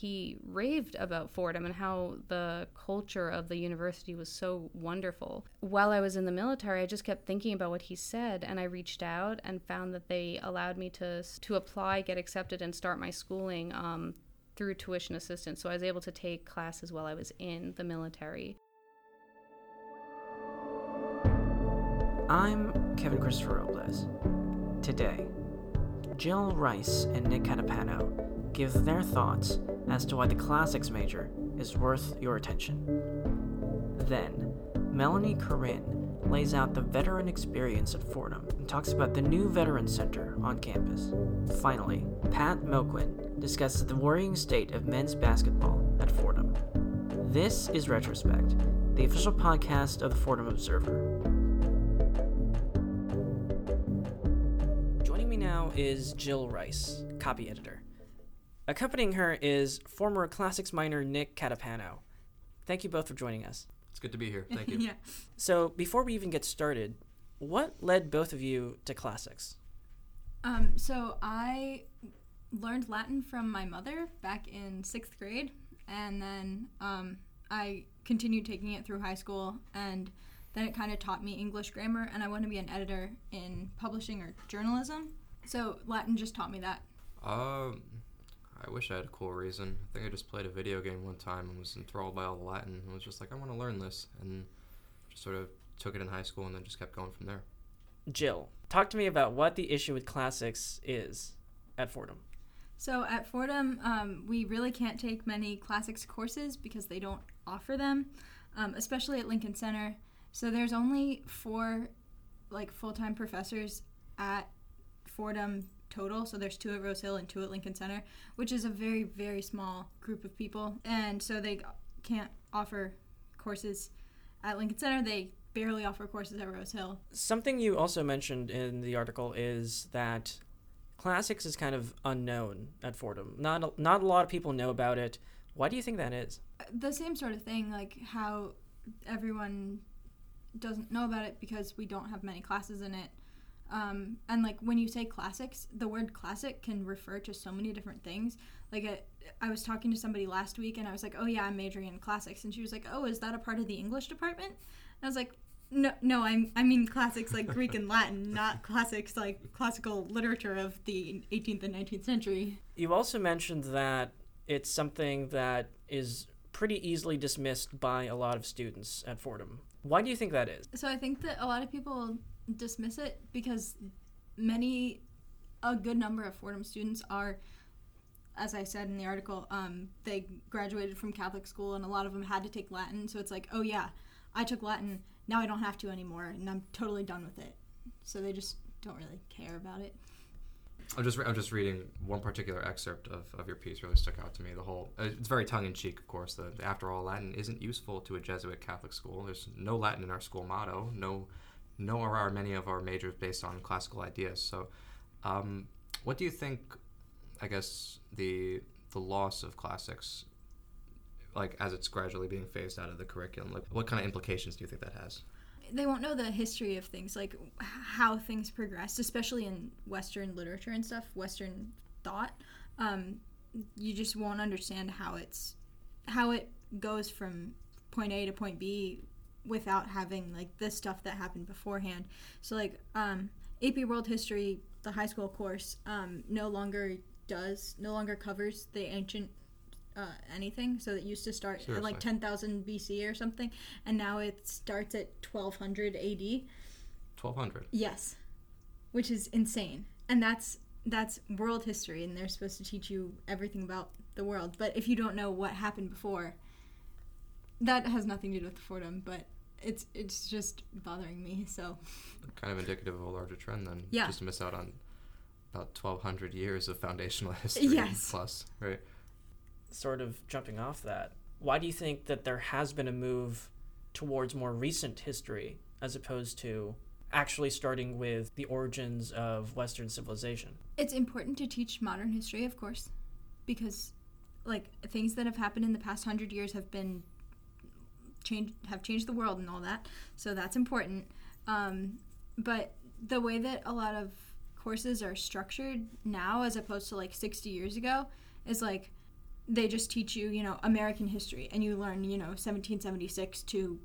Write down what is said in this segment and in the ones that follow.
he raved about Fordham and how the culture of the university was so wonderful. While I was in the military, I just kept thinking about what he said, and I reached out and found that they allowed me to to apply, get accepted, and start my schooling um, through tuition assistance. So I was able to take classes while I was in the military. I'm Kevin Christopher Robles. Today, Jill Rice and Nick Catapano give their thoughts as to why the classics major is worth your attention. Then, Melanie Corinne lays out the veteran experience at Fordham and talks about the new Veteran Center on campus. Finally, Pat Moquin discusses the worrying state of men's basketball at Fordham. This is Retrospect, the official podcast of the Fordham Observer. Joining me now is Jill Rice, copy editor. Accompanying her is former classics minor Nick Catapano. Thank you both for joining us. It's good to be here. Thank you. yeah. So, before we even get started, what led both of you to classics? Um, so I learned Latin from my mother back in sixth grade, and then um, I continued taking it through high school, and then it kind of taught me English grammar, and I want to be an editor in publishing or journalism. So Latin just taught me that. Um, I wish I had a cool reason. I think I just played a video game one time and was enthralled by all the Latin and was just like, I want to learn this, and just sort of took it in high school and then just kept going from there. Jill, talk to me about what the issue with classics is at Fordham. So at Fordham, um, we really can't take many classics courses because they don't offer them, um, especially at Lincoln Center. So there's only four, like full-time professors at Fordham total. So there's two at Rose Hill and two at Lincoln Center, which is a very, very small group of people. And so they can't offer courses at Lincoln Center. They barely offer courses at Rose Hill. Something you also mentioned in the article is that classics is kind of unknown at Fordham. Not a, not a lot of people know about it. Why do you think that is? The same sort of thing, like how everyone doesn't know about it because we don't have many classes in it. Um, and like when you say classics, the word classic can refer to so many different things. Like a, I was talking to somebody last week and I was like, "Oh yeah, I'm majoring in classics," and she was like, "Oh, is that a part of the English department?" And I was like, "No, no, I'm I mean classics like Greek and Latin, not classics like classical literature of the 18th and 19th century." You also mentioned that it's something that is pretty easily dismissed by a lot of students at Fordham. Why do you think that is? So I think that a lot of people dismiss it because many, a good number of Fordham students are, as I said in the article, um, they graduated from Catholic school and a lot of them had to take Latin. So it's like, oh yeah, I took Latin. Now I don't have to anymore, and I'm totally done with it. So they just don't really care about it. I'm just re- I'm just reading one particular excerpt of, of your piece really stuck out to me. The whole uh, it's very tongue in cheek, of course. After all Latin isn't useful to a Jesuit Catholic school. There's no Latin in our school motto. No nor are many of our majors based on classical ideas. So, um, what do you think? I guess the the loss of classics, like as it's gradually being phased out of the curriculum, like what kind of implications do you think that has? They won't know the history of things, like how things progressed, especially in Western literature and stuff, Western thought. Um, you just won't understand how it's how it goes from point A to point B without having like the stuff that happened beforehand. So like um, AP World History, the high school course, um, no longer does no longer covers the ancient uh, anything. So it used to start Seriously? at like 10,000 BC or something, and now it starts at 1200 AD. 1200. Yes, which is insane, and that's that's world history, and they're supposed to teach you everything about the world. But if you don't know what happened before, that has nothing to do with the Fordham, but it's it's just bothering me. So kind of indicative of a larger trend then. Yeah. Just to miss out on about twelve hundred years of foundational history yes. plus, right? Sort of jumping off that, why do you think that there has been a move towards more recent history as opposed to actually starting with the origins of Western civilization? It's important to teach modern history, of course, because like things that have happened in the past hundred years have been change have changed the world and all that. So that's important. Um, but the way that a lot of courses are structured now, as opposed to like 60 years ago, is like they just teach you, you know, American history and you learn, you know, 1776 to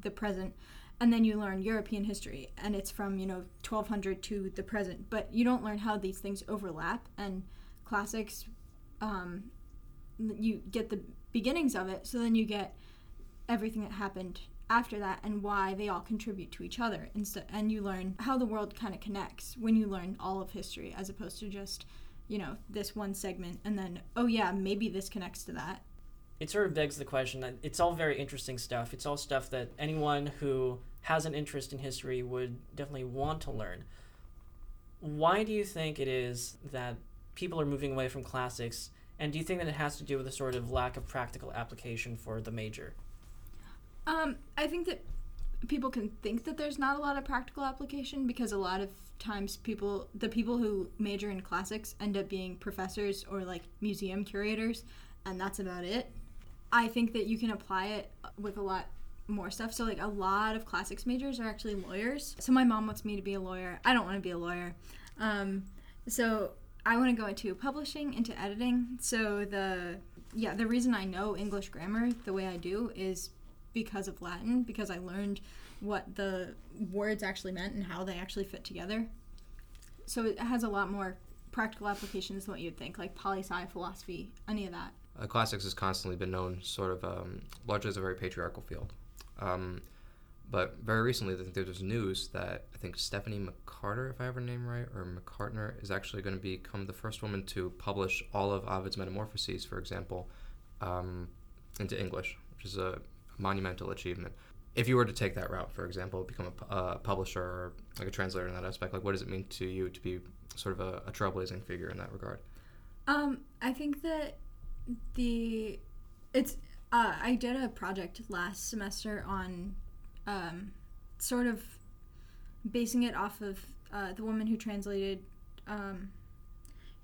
the present and then you learn European history and it's from, you know, 1200 to the present, but you don't learn how these things overlap and classics um, you get the beginnings of it, so then you get everything that happened after that and why they all contribute to each other. Instead and you learn how the world kind of connects when you learn all of history as opposed to just you know this one segment and then oh yeah maybe this connects to that. It sort of begs the question that it's all very interesting stuff. It's all stuff that anyone who has an interest in history would definitely want to learn. Why do you think it is that people are moving away from classics and do you think that it has to do with a sort of lack of practical application for the major um, I think that people can think that there's not a lot of practical application because a lot of times people the people who major in classics end up being professors or like museum curators and that's about it. I think that you can apply it with a lot more stuff. So like a lot of classics majors are actually lawyers. So my mom wants me to be a lawyer. I don't want to be a lawyer. Um, so i want to go into publishing into editing. So the yeah the reason i know english grammar the way i do is because of Latin, because I learned what the words actually meant and how they actually fit together. So it has a lot more practical applications than what you'd think, like poli sci, philosophy, any of that. Uh, classics has constantly been known sort of um, largely as a very patriarchal field. Um, but very recently, I think there was news that I think Stephanie McCarter, if I have her name right, or McCartner, is actually going to become the first woman to publish all of Ovid's Metamorphoses, for example, um, into English, which is a monumental achievement. If you were to take that route, for example, become a uh, publisher or like a translator in that aspect, like what does it mean to you to be sort of a, a trailblazing figure in that regard? Um, I think that the it's uh, I did a project last semester on um, sort of basing it off of uh, the woman who translated um,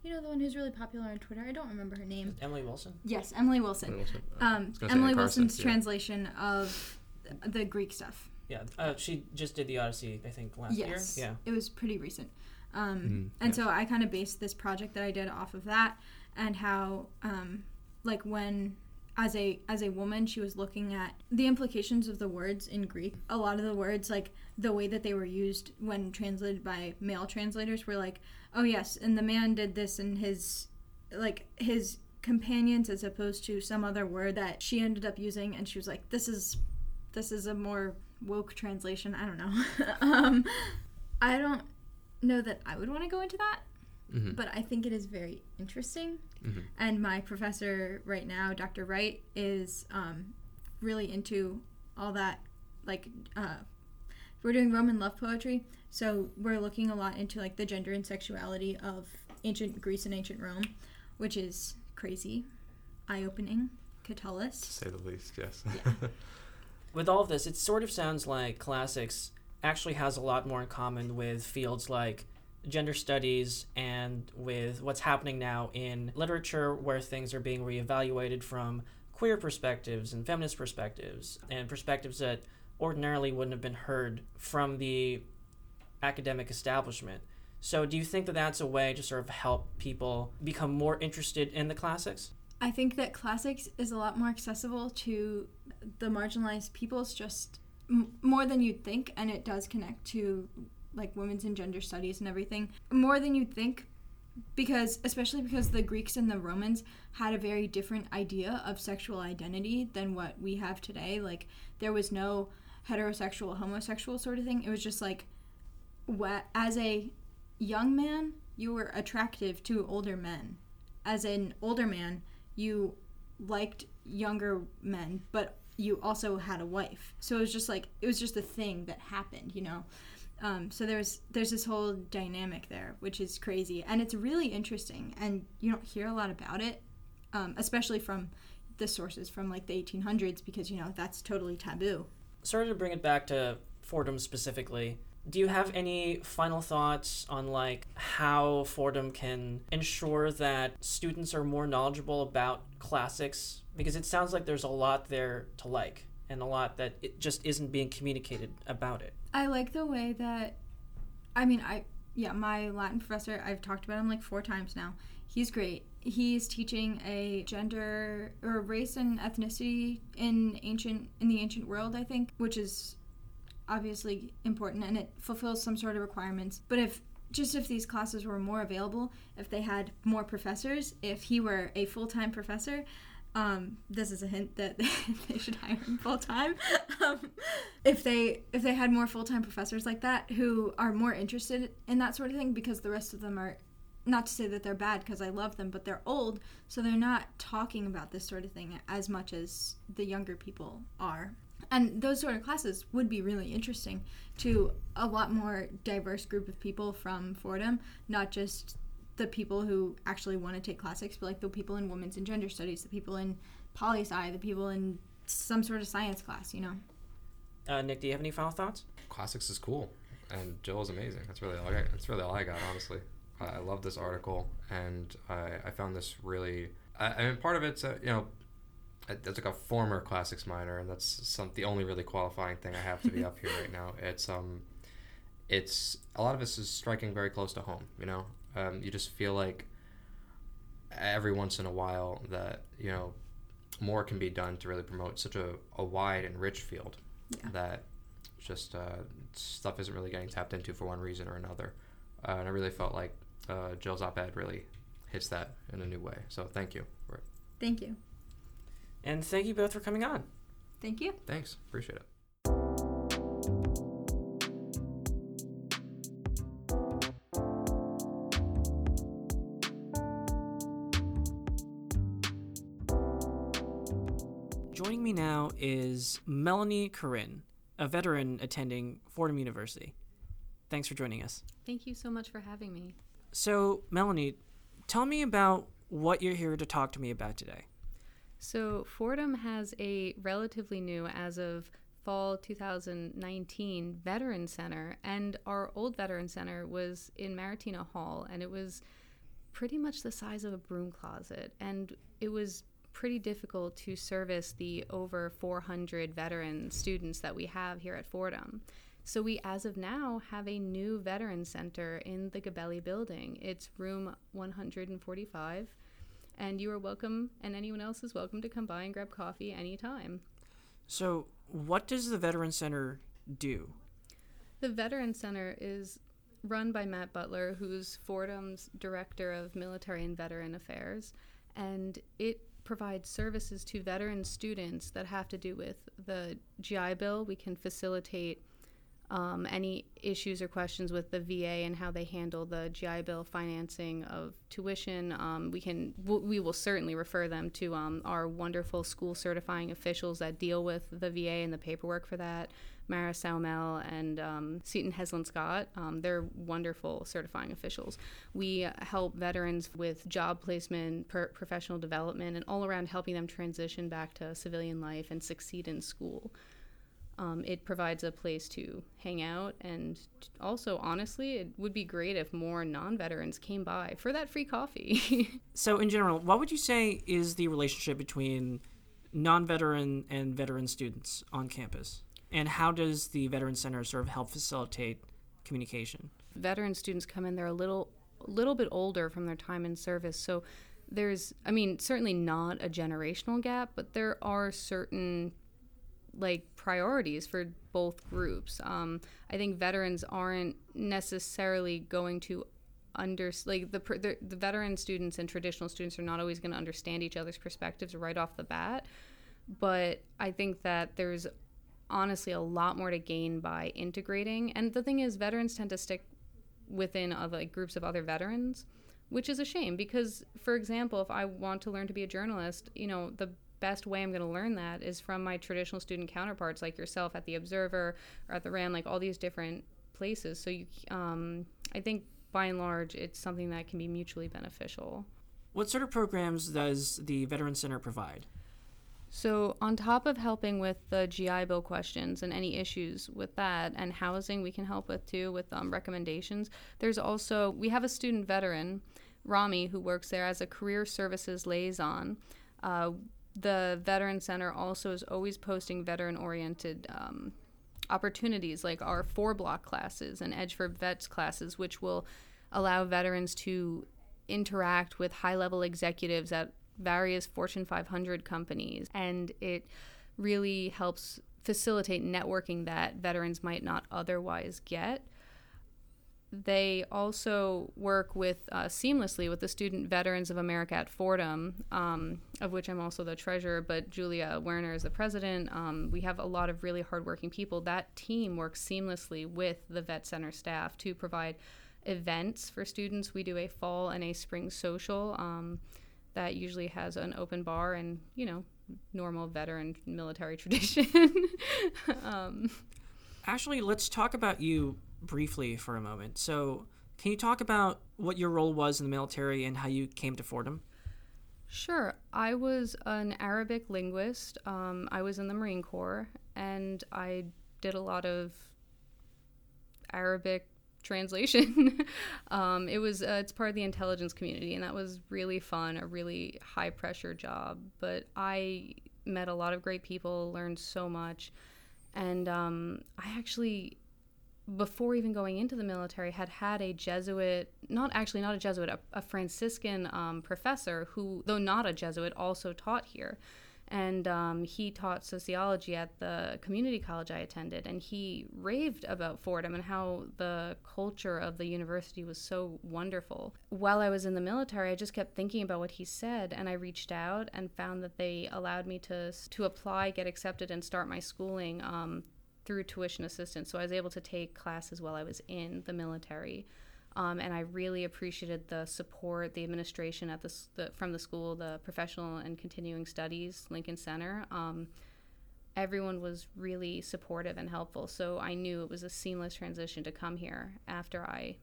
you know the one who's really popular on Twitter. I don't remember her name. Emily Wilson. Yes, Emily Wilson. Emily Wilson. Um, was gonna say Emily Anne Wilson's yeah. translation of the Greek stuff. Yeah, uh, she just did the Odyssey, I think, last yes, year. Yeah, it was pretty recent. Um, Mhm, and yeah. so I kind of based this project that I did off of that, and how, um, like when as a as a woman, she was looking at the implications of the words in Greek. A lot of the words, like the way that they were used when translated by male translators, were like, oh yes, and the man did this, and his like his companions as opposed to some other word that she ended up using and she was like this is this is a more woke translation i don't know um, i don't know that i would want to go into that Mhm. but i think it is very interesting Mhm. and my professor right now dr wright is um, really into all that like uh, we're doing roman love poetry so we're looking a lot into like the gender and sexuality of ancient greece and ancient rome which is crazy eye-opening Catullus. To say the least, yes. With all of this, it sort of sounds like classics actually has a lot more in common with fields like gender studies and with what's happening now in literature where things are being reevaluated from queer perspectives and feminist perspectives and perspectives that ordinarily wouldn't have been heard from the academic establishment. So, do you think that that's a way to sort of help people become more interested in the classics? I think that classics is a lot more accessible to the marginalized peoples just m- more than you'd think and it does connect to like women's and gender studies and everything more than you'd think because especially because the Greeks and the Romans had a very different idea of sexual identity than what we have today. Like there was no heterosexual homosexual sort of thing. It was just like wha- as a young man you were attractive to older men. As an older man you liked younger men but you also had a wife. So it was just like it was just a thing that happened you know um, so there's there's this whole dynamic there which is crazy and it's really interesting and you don't hear a lot about it um, especially from the sources from like the 1800s because you know that's totally taboo Sorry to bring it back to Fordham specifically, do you have any final thoughts on like how Fordham can ensure that students are more knowledgeable about classics? Because it sounds like there's a lot there to like and a lot that it just isn't being communicated about it. I like the way that, I mean, I yeah, my Latin professor. I've talked about him like four times now. He's great. he's teaching a gender or race and ethnicity in ancient in the ancient world, I think, which is obviously important and it fulfills some sort of requirements. But if just if these classes were more available, if they had more professors, if he were a full time professor, um, this is a hint that they should hire him full time. um, if they if they had more full time professors like that who are more interested in that sort of thing, because the rest of them are not to say that they're bad because I love them, but they're old, so they're not talking about this sort of thing as much as the younger people are. And those sort of classes would be really interesting to a lot more diverse group of people from Fordham, not just the people who actually want to take classics, but like the people in women's and gender studies, the people in poli sci, the people in some sort of science class, you know. Uh, Nick, do you have any final thoughts? Classics is cool, and Jill is amazing. That's really all I, that's really all I got, honestly. I love this article, and I, I found this really. I, I mean, part of it's uh, you know, it's like a former classics minor, and that's some the only really qualifying thing I have to be up here right now. It's um, it's a lot of this is striking very close to home. You know, um, you just feel like every once in a while that you know more can be done to really promote such a, a wide and rich field Yeah. that just uh, stuff isn't really getting tapped into for one reason or another. Uh, and I really felt like uh, Jill's op-ed really hits that in a new way. So thank you. for it. Thank you. And thank you both for coming on. Thank you. Thanks. Appreciate it. Is Melanie Corinne, a veteran attending Fordham University. Thanks for joining us. Thank you so much for having me. So, Melanie, tell me about what you're here to talk to me about today. So, Fordham has a relatively new, as of fall 2019, Veteran Center, and our old Veteran Center was in Martino Hall, and it was pretty much the size of a broom closet, and it was pretty difficult to service the over 400 veteran students that we have here at Fordham. So we, as of now, have a new veteran center in the Gabelli building. It's room 145, and you are welcome, and anyone else is welcome to come by and grab coffee anytime. So, what does the Veteran Center do? The Veteran Center is run by Matt Butler, who's Fordham's Director of Military and Veteran Affairs, and it provides services to veteran students that have to do with the GI Bill. We can facilitate um, any issues or questions with the VA and how they handle the GI Bill financing of tuition. Um, we can we will certainly refer them to um, our wonderful school certifying officials that deal with the VA and the paperwork for that. Mara Saumel and um, Seton Heslin Scott. Um, they're wonderful certifying officials. We help veterans with job placement, per- professional development, and all around helping them transition back to civilian life and succeed in school. Um, it provides a place to hang out, and also, honestly, it would be great if more non veterans came by for that free coffee. So, in general, what would you say is the relationship between non veteran and veteran students on campus? And how does the Veteran Center sort of help facilitate communication? veteran students come in they're a little a little bit older from their time in service so there's i mean certainly not a generational gap but there are certain like priorities for both groups. Um, i think veterans aren't necessarily going to under like the, the the veteran students and traditional students are not always going to understand each other's perspectives right off the bat. But i think that there's honestly a lot more to gain by integrating. And the thing is veterans tend to stick within other like, groups of other veterans, which is a shame because, for example, if I want to learn to be a journalist, you know, the best way I'm going to learn that is from my traditional student counterparts like yourself at the Observer or at the Ram, like all these different places. So you, um, I think by and large, it's something that can be mutually beneficial. What sort of programs does the Veteran Center provide? So, on top of helping with the GI Bill questions and any issues with that, and housing, we can help with too with um, recommendations. There's also, we have a student veteran, Rami, who works there as a career services liaison. Uh, the Veteran Center also is always posting veteran oriented um, opportunities like our four block classes and Edge for Vets classes, which will allow veterans to interact with high level executives at various Fortune 500 companies. And it really helps facilitate networking that veterans might not otherwise get. They also work with uh, seamlessly with the Student Veterans of America at Fordham, um, of which I'm also the treasurer, but Julia Werner is the president. Um, we have a lot of really hardworking people. That team works seamlessly with the Vet Center staff to provide events for students. We do a fall and a spring social um, that usually has an open bar and, you know, normal veteran military tradition. um, Actually, let's talk about you briefly for a moment. So, can you talk about what your role was in the military and how you came to Fordham? Sure. I was an Arabic linguist. Um, I was in the Marine Corps, and I did a lot of Arabic translation. um, it was uh, it's part of the intelligence community, and that was really fun. A really high pressure job, but I met a lot of great people, learned so much, and um, I actually before even going into the military, had had a Jesuit, not actually not a Jesuit, a, a Franciscan um, professor who, though not a Jesuit, also taught here. And um, he taught sociology at the community college I attended. And he raved about Fordham and how the culture of the university was so wonderful. While I was in the military, I just kept thinking about what he said. And I reached out and found that they allowed me to, to apply, get accepted, and start my schooling um, through tuition assistance. So I was able to take classes while I was in the military. Um, and I really appreciated the support, the administration at the, the, from the school, the professional and continuing studies, Lincoln Center. Um, everyone was really supportive and helpful. So I knew it was a seamless transition to come here after I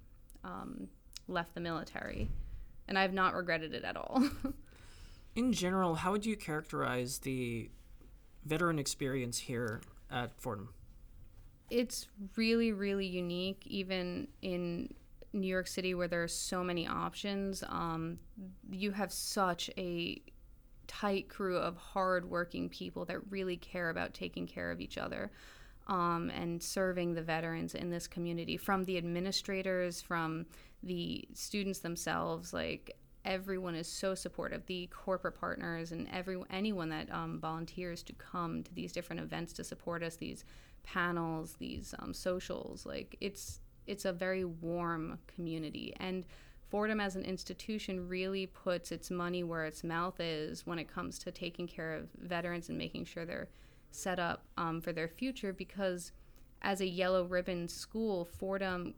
um, left the military, and I've not regretted it at all. in general, how would you characterize the veteran experience here at Fordham? It's really really unique even in new york city where there are so many options. Um, you have such a tight crew of hardworking people that really care about taking care of each other um, and serving the veterans in this community from the administrators from the students themselves. Like everyone is so supportive the corporate partners and every anyone that um, volunteers to come to these different events to support us these panels, these um, socials. Like it's it's a very warm community, and Fordham as an institution really puts its money where its mouth is when it comes to taking care of veterans and making sure they're set up um, for their future. Because as a yellow ribbon school, Fordham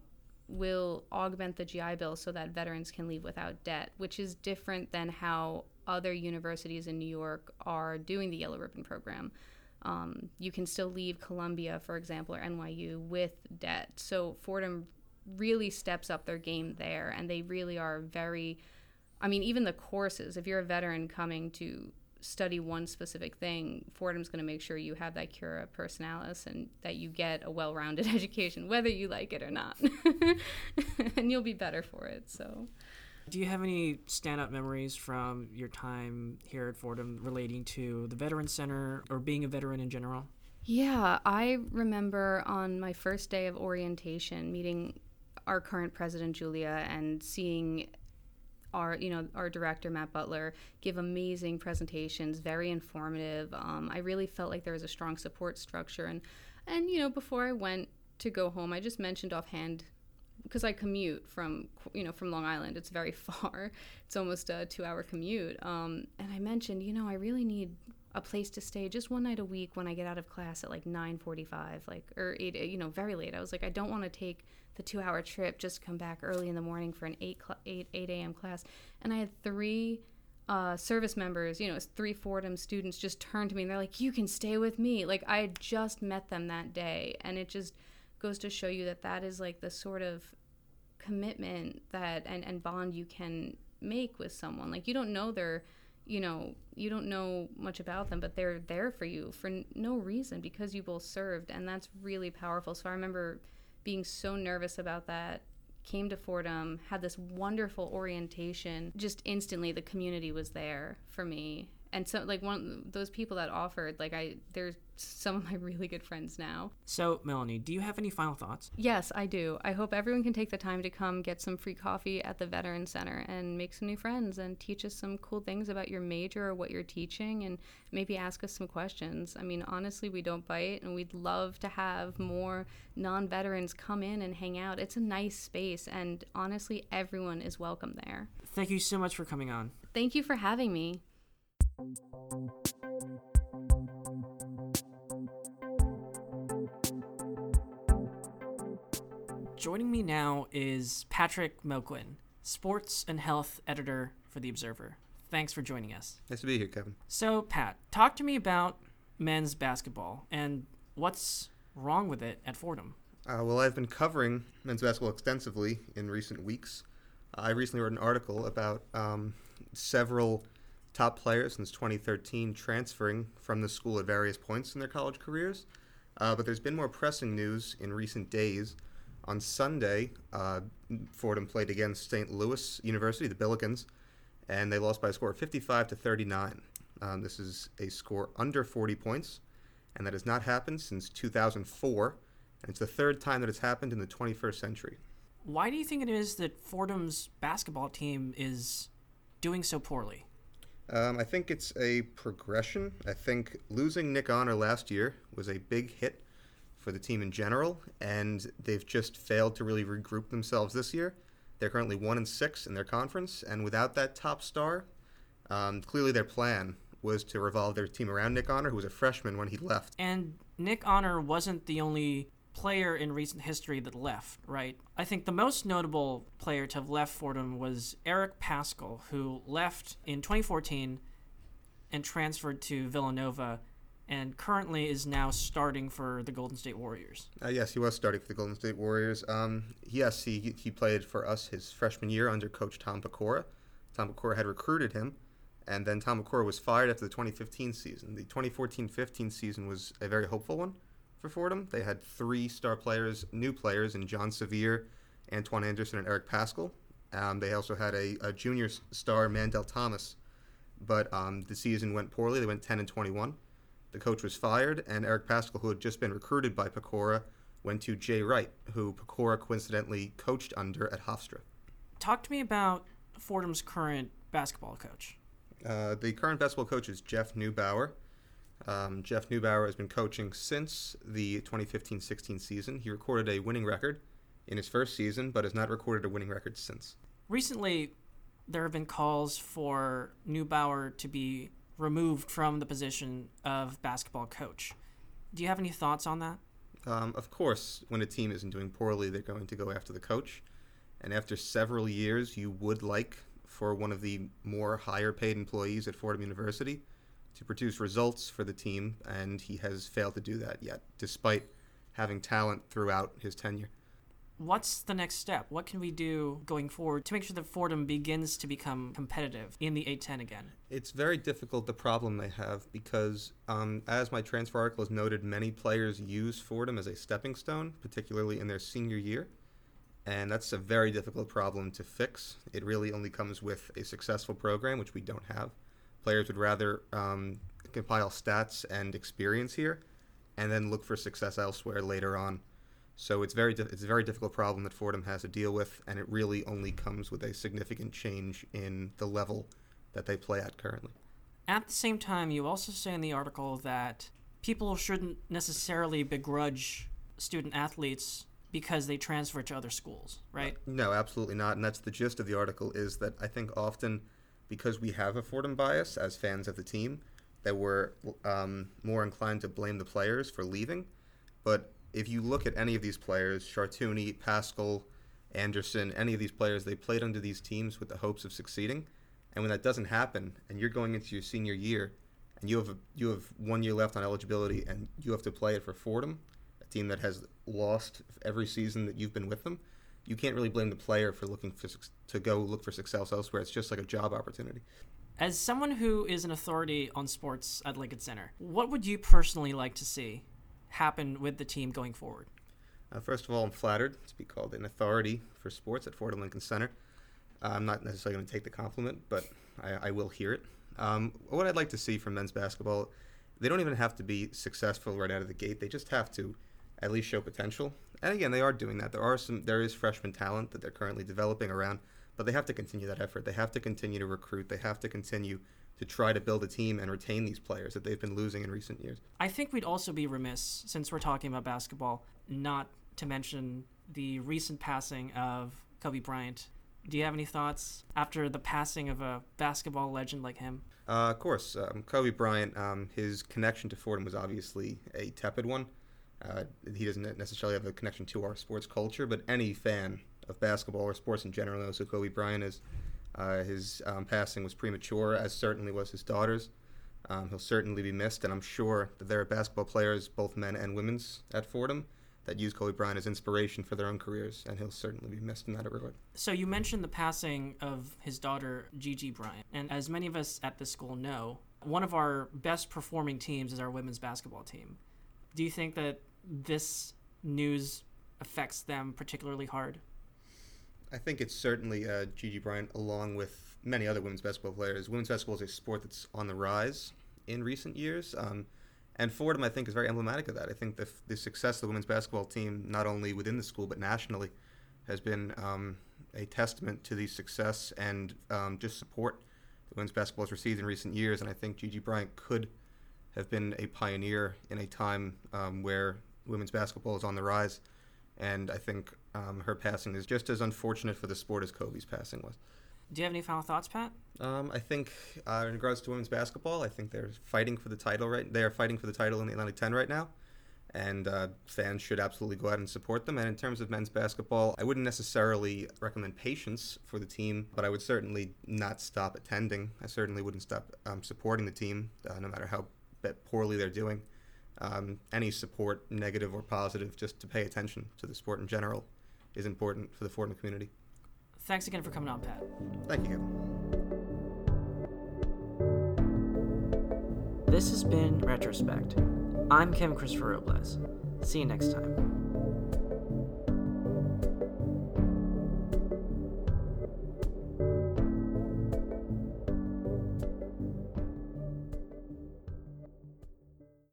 will augment the GI Bill so that veterans can leave without debt, which is different than how other universities in New York are doing the yellow ribbon program um, you can still leave Columbia, for example, or NYU with debt. So Fordham really steps up their game there, and they really are very. I mean, even the courses. If you're a veteran coming to study one specific thing, Fordham's going to make sure you have that cura personalis and that you get a well-rounded education, whether you like it or not, and you'll be better for it. So. Do you have any standout memories from your time here at Fordham relating to the Veteran Center or being a veteran in general? Yeah, I remember on my first day of orientation meeting our current president Julia and seeing our you know our director Matt Butler give amazing presentations, very informative. Um, I really felt like there was a strong support structure and and you know before I went to go home, I just mentioned offhand because I commute from you know from Long Island. It's very far. It's almost a two-hour commute. Um, and I mentioned, you know, I really need a place to stay just one night a week when I get out of class at like 9:45, like or 8, you know, very late. I was like, I don't want to take the two-hour trip just come back early in the morning for an 8 cl- 8 8 a.m. class. And I had three uh, service members, you know, three Fordham students just turned to me and they're like, "You can stay with me." Like I had just met them that day, and it just goes to show you that that is like the sort of commitment that and, and bond you can make with someone. Like you don't know their you know you don't know much about them but they're there for you for no reason because you both served and that's really powerful. So i remember being so nervous about that came to fordham had this wonderful orientation. Just instantly the community was there for me. And so like one those people that offered like i they're some of my really good friends now. So, Melanie, do you have any final thoughts? yes i do. I hope everyone can take the time to come get some free coffee at the veteran center and make some new friends and teach us some cool things about your major or what you're teaching and maybe ask us some questions. I mean honestly we don't bite and we'd love to have more non-veterans come in and hang out. It's a nice space and honestly everyone is welcome there. Thank you so much for coming on. thank you for having me Joining me now is Patrick Milquin, sports and health editor for The Observer. Thanks for joining us. Nice to be here, Kevin. So, Pat, talk to me about men's basketball and what's wrong with it at Fordham. Uh, well, I've been covering men's basketball extensively in recent weeks. I recently wrote an article about um, several top players since 2013 transferring from the school at various points in their college careers. Uh, but there's been more pressing news in recent days. On Sunday, uh, Fordham played against St. Louis University, the Billikens, and they lost by a score of 55 to 39. Um, this is a score under 40 points, and that has not happened since 2004 and it's the third time that it's happened in the 21st century. Why do you think it is that Fordham's basketball team is doing so poorly? Um, I think it's a progression. I think losing Nick Honor last year was a big hit for the team in general, and they've just failed to really regroup themselves this year. They're currently one and six in their conference, and without that top star, um, clearly their plan was to revolve their team around Nick Honor, who was a freshman when he left. And Nick Honor wasn't the only player in recent history that left, right? I think the most notable player to have left Fordham was Eric Paschall, who left in 2014 and transferred to Villanova and currently is now starting for the Golden State Warriors. Uh, yes, he was starting for the Golden State Warriors. Um, yes, he, he played for us his freshman year under coach Tom Pecora. Tom Pecora had recruited him, and then Tom Pecora was fired after the 2015 season. The 2014-15 season was a very hopeful one for Fordham. They had three star players, new players, in Jon Severe, Antoine Anderson, and Eric Paschall. Um, they also had a, a junior star, Mandell Thomas, but um, the season went poorly. They went 10 and 21. The coach was fired, and Eric Paschall, who had just been recruited by Pecora, went to Jay Wright, who Pecora coincidentally coached under at Hofstra. Talk to me about Fordham's current basketball coach. Uh, the current basketball coach is Jeff Neubauer. Um, Jeff Neubauer has been coaching since the 2015-16 season. He recorded a winning record in his first season, but has not recorded a winning record since. Recently, there have been calls for Neubauer to be removed from the position of basketball coach. Do you have any thoughts on that? Um, of course, when a team isn't doing poorly, they're going to go after the coach. And after several years, you would like for one of the more higher paid employees at Fordham University to produce results for the team, and he has failed to do that yet, despite having talent throughout his tenure. What's the next step? What can we do going forward to make sure that Fordham begins to become competitive in the A10 again? It's very difficult, the problem they have, because um, as my transfer article has noted, many players use Fordham as a stepping stone, particularly in their senior year. And that's a very difficult problem to fix. It really only comes with a successful program, which we don't have. Players would rather um, compile stats and experience here and then look for success elsewhere later on. So it's very di- it's a very difficult problem that Fordham has to deal with, and it really only comes with a significant change in the level that they play at currently. At the same time, you also say in the article that people shouldn't necessarily begrudge student athletes because they transfer to other schools, right? No, absolutely not. And that's the gist of the article is that I think often because we have a Fordham bias as fans of the team, that we're um, more inclined to blame the players for leaving. But if you look at any of these players, Chartouni, Paschall, Anderson, any of these players, they played under these teams with the hopes of succeeding. And when that doesn't happen, and you're going into your senior year, and you have a, you have one year left on eligibility, and you have to play it for Fordham, a team that has lost every season that you've been with them, you can't really blame the player for looking for to go look for success elsewhere. It's just like a job opportunity. As someone who is an authority on sports at Lincoln Center, what would you personally like to see happen with the team going forward? Uh, first of all, I'm flattered to be called an authority for sports at Fordham Lincoln Center. Uh, I'm not necessarily going to take the compliment, but I, I will hear it. Um, what I'd like to see from men's basketball, they don't even have to be successful right out of the gate. They just have to at least show potential. And again, they are doing that. There are some, there is freshman talent that they're currently developing around, but they have to continue that effort. They have to continue to recruit. They have to continue to try to build a team and retain these players that they've been losing in recent years. I think we'd also be remiss, since we're talking about basketball, not to mention the recent passing of Kobe Bryant. Do you have any thoughts after the passing of a basketball legend like him? Uh, of course, um, Kobe Bryant, um, his connection to Fordham was obviously a tepid one. Uh, he doesn't necessarily have a connection to our sports culture, but any fan of basketball or sports in general knows who Kobe Bryant is. Uh, his um, passing was premature, as certainly was his daughter's. Um, he'll certainly be missed, and I'm sure that there are basketball players, both men and women's, at Fordham that use Kobe Bryant as inspiration for their own careers, and he'll certainly be missed in that regard. So you mentioned the passing of his daughter, Gigi Bryant, and as many of us at the school know, one of our best performing teams is our women's basketball team. Do you think that this news affects them particularly hard? I think it's certainly uh, Gigi Bryant, along with many other women's basketball players. Women's basketball is a sport that's on the rise in recent years. Um, and Fordham, I think, is very emblematic of that. I think the, the success of the women's basketball team, not only within the school but nationally, has been um, a testament to the success and um, just support the women's basketball has received in recent years. And I think Gigi Bryant could have been a pioneer in a time um, where women's basketball is on the rise. And I think um, her passing is just as unfortunate for the sport as Kobe's passing was. Do you have any final thoughts, Pat? Um, I think, uh, in regards to women's basketball, I think they're fighting for the title right. They are fighting for the title in the Atlantic 10 right now, and uh, fans should absolutely go out and support them. And in terms of men's basketball, I wouldn't necessarily recommend patience for the team, but I would certainly not stop attending. I certainly wouldn't stop um, supporting the team, uh, no matter how poorly they're doing. Um, any support, negative or positive, just to pay attention to the sport in general, is important for the Fordham community. Thanks again for coming on, Pat. Thank you, This has been Retrospect. I'm Kevin Christopher Robles. See you next time.